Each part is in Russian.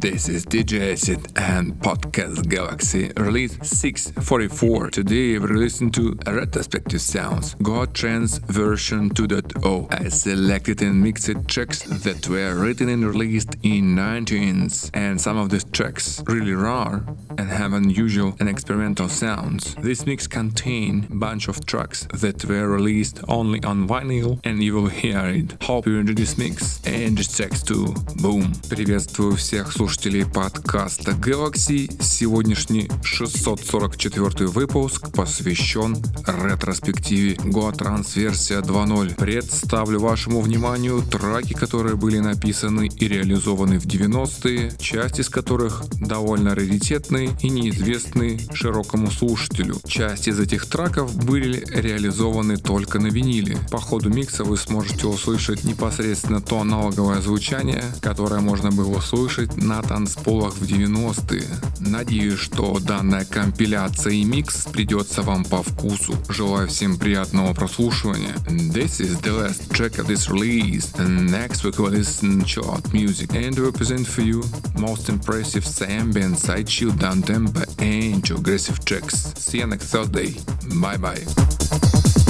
This is DJ Acid and Podcast Galaxy, release 644. Today we're listening to retrospective sounds, God Trance version 2.0. I selected and mixed tracks that were written and released in 19s, and some of these tracks really rare and have unusual and experimental sounds. This mix contain bunch of tracks that were released only on vinyl, and you will hear it. Hope you enjoy this mix and this tracks too. Boom! Приветствую всех слушателей слушателей подкаста Galaxy. Сегодняшний 644 выпуск посвящен ретроспективе GoTrans версия 2.0. Представлю вашему вниманию траки, которые были написаны и реализованы в 90-е, часть из которых довольно раритетные и неизвестны широкому слушателю. Часть из этих треков были реализованы только на виниле. По ходу микса вы сможете услышать непосредственно то аналоговое звучание, которое можно было услышать на танцполах в 90-е. Надеюсь, что данная компиляция и микс придется вам по вкусу. Желаю всем приятного прослушивания. This is the last track of this release. And next we will listen to art music and represent for you most impressive ambient, side chill, down tempo and aggressive tracks. See you next Thursday. Bye bye.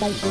Bye.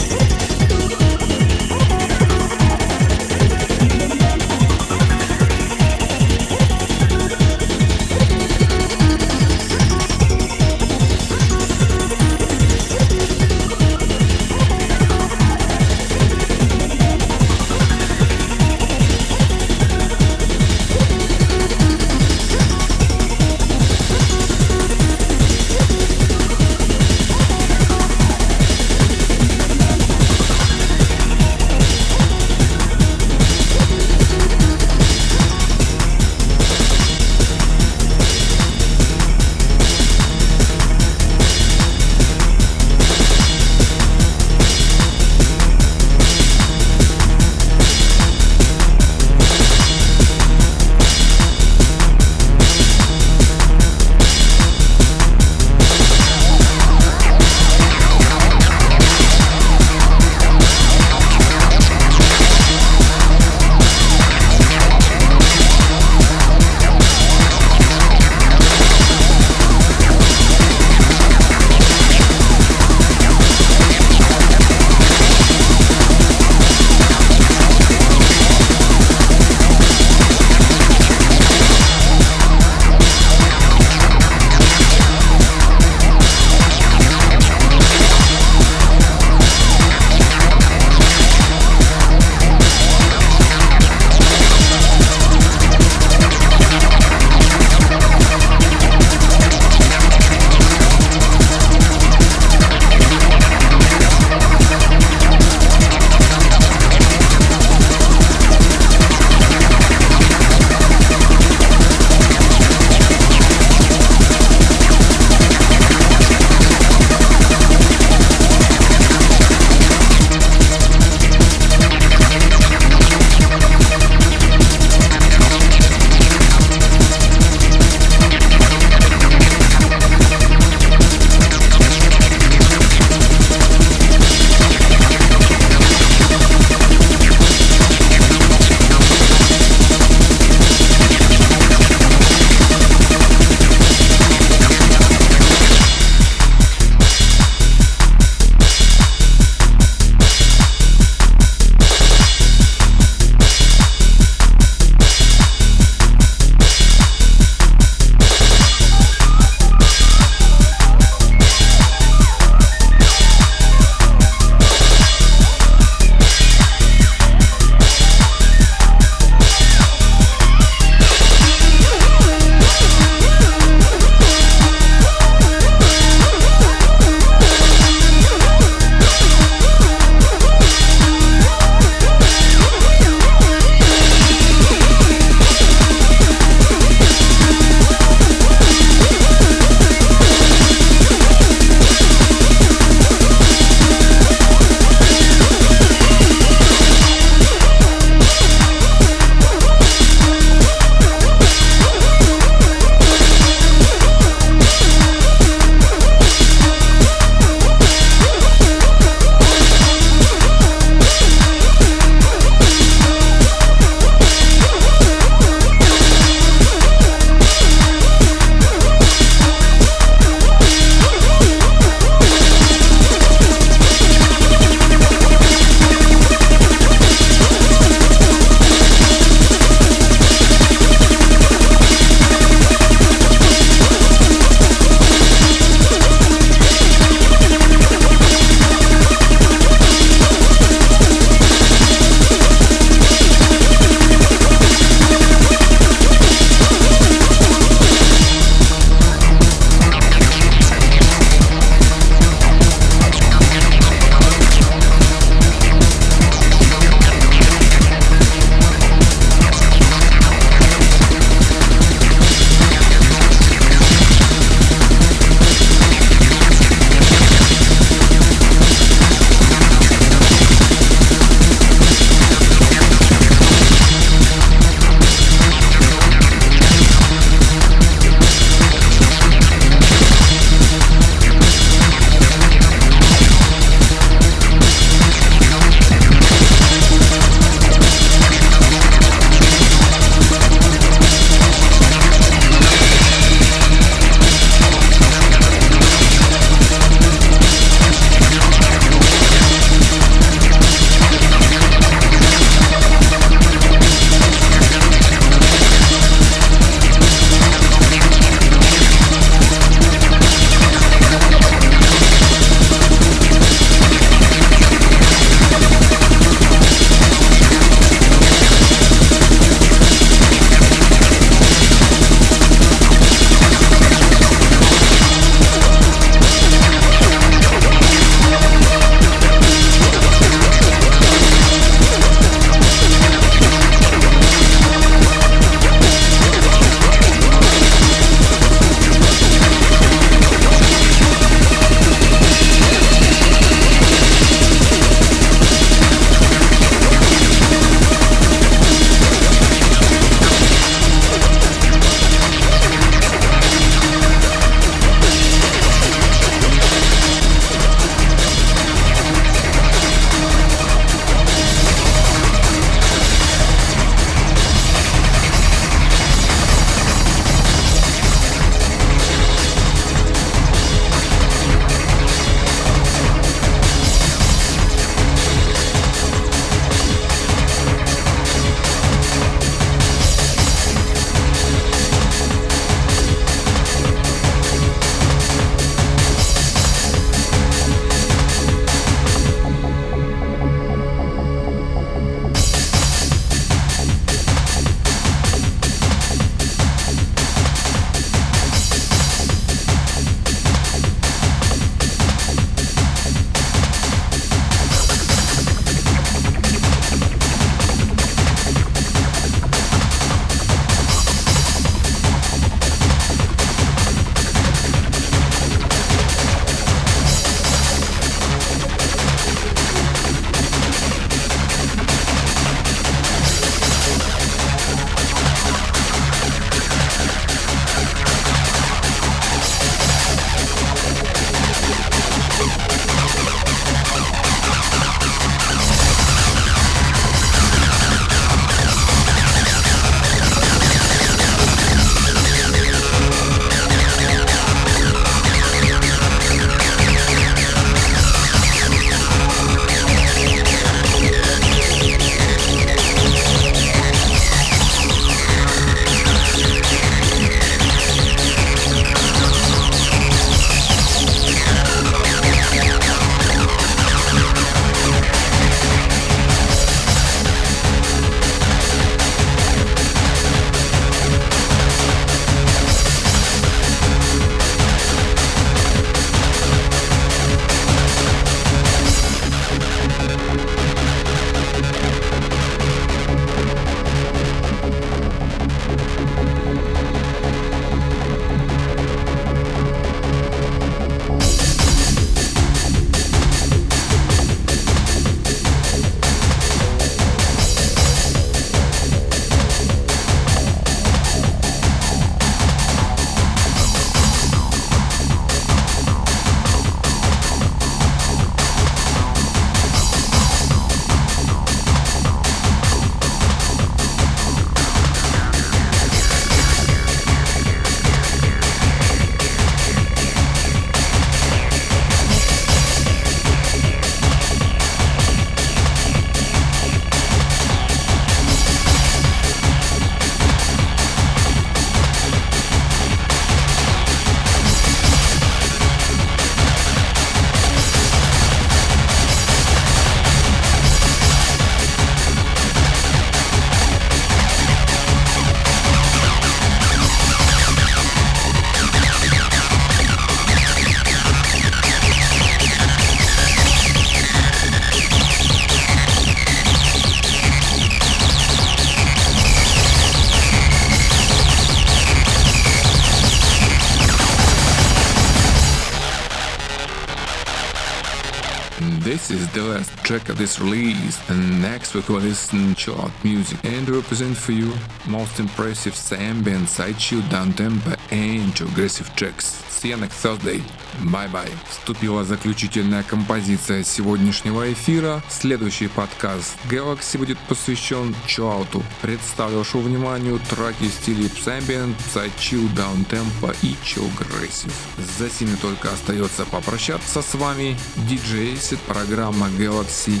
This is the last track of this release, and next week we'll listen out music and represent for you most impressive ambient, side chill, down tempo, and aggressive tracks. See you next Thursday. Bye-bye. Вступила заключительная композиция сегодняшнего эфира. Следующий подкаст Galaxy будет посвящен чиллауту. Представлю вашему вниманию треки в стиле Psyambient, Psychill, Downtempo и Chill Aggressive. За сими только остается попрощаться с вами. DJ Acid, программа Galaxy.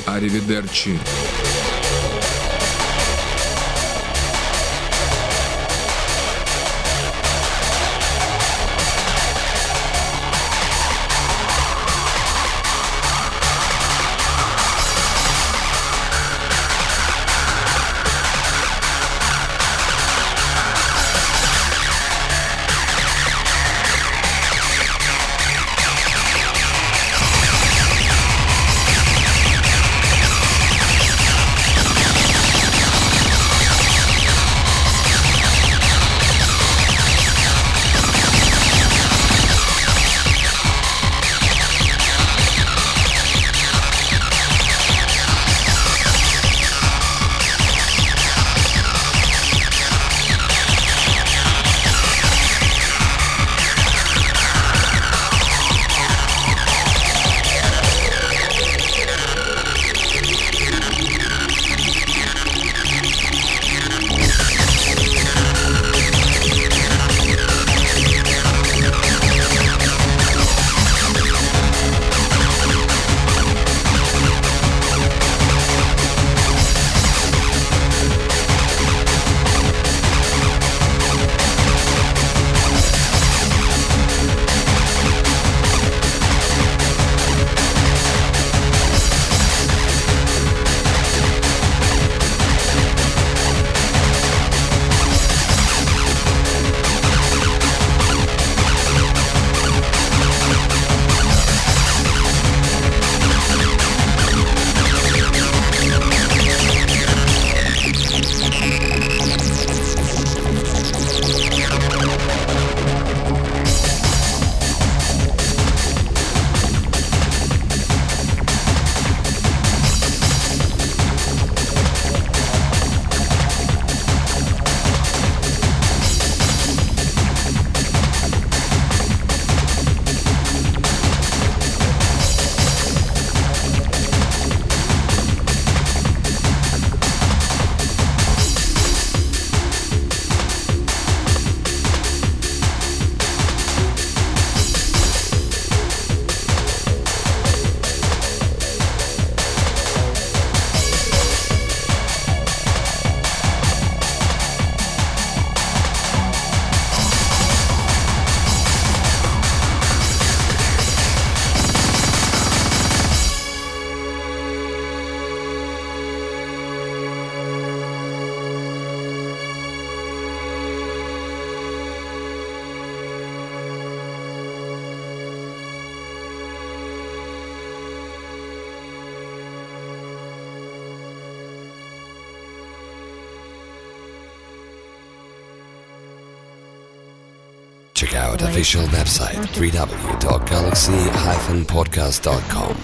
Check out official website www.galaxy-podcast.com.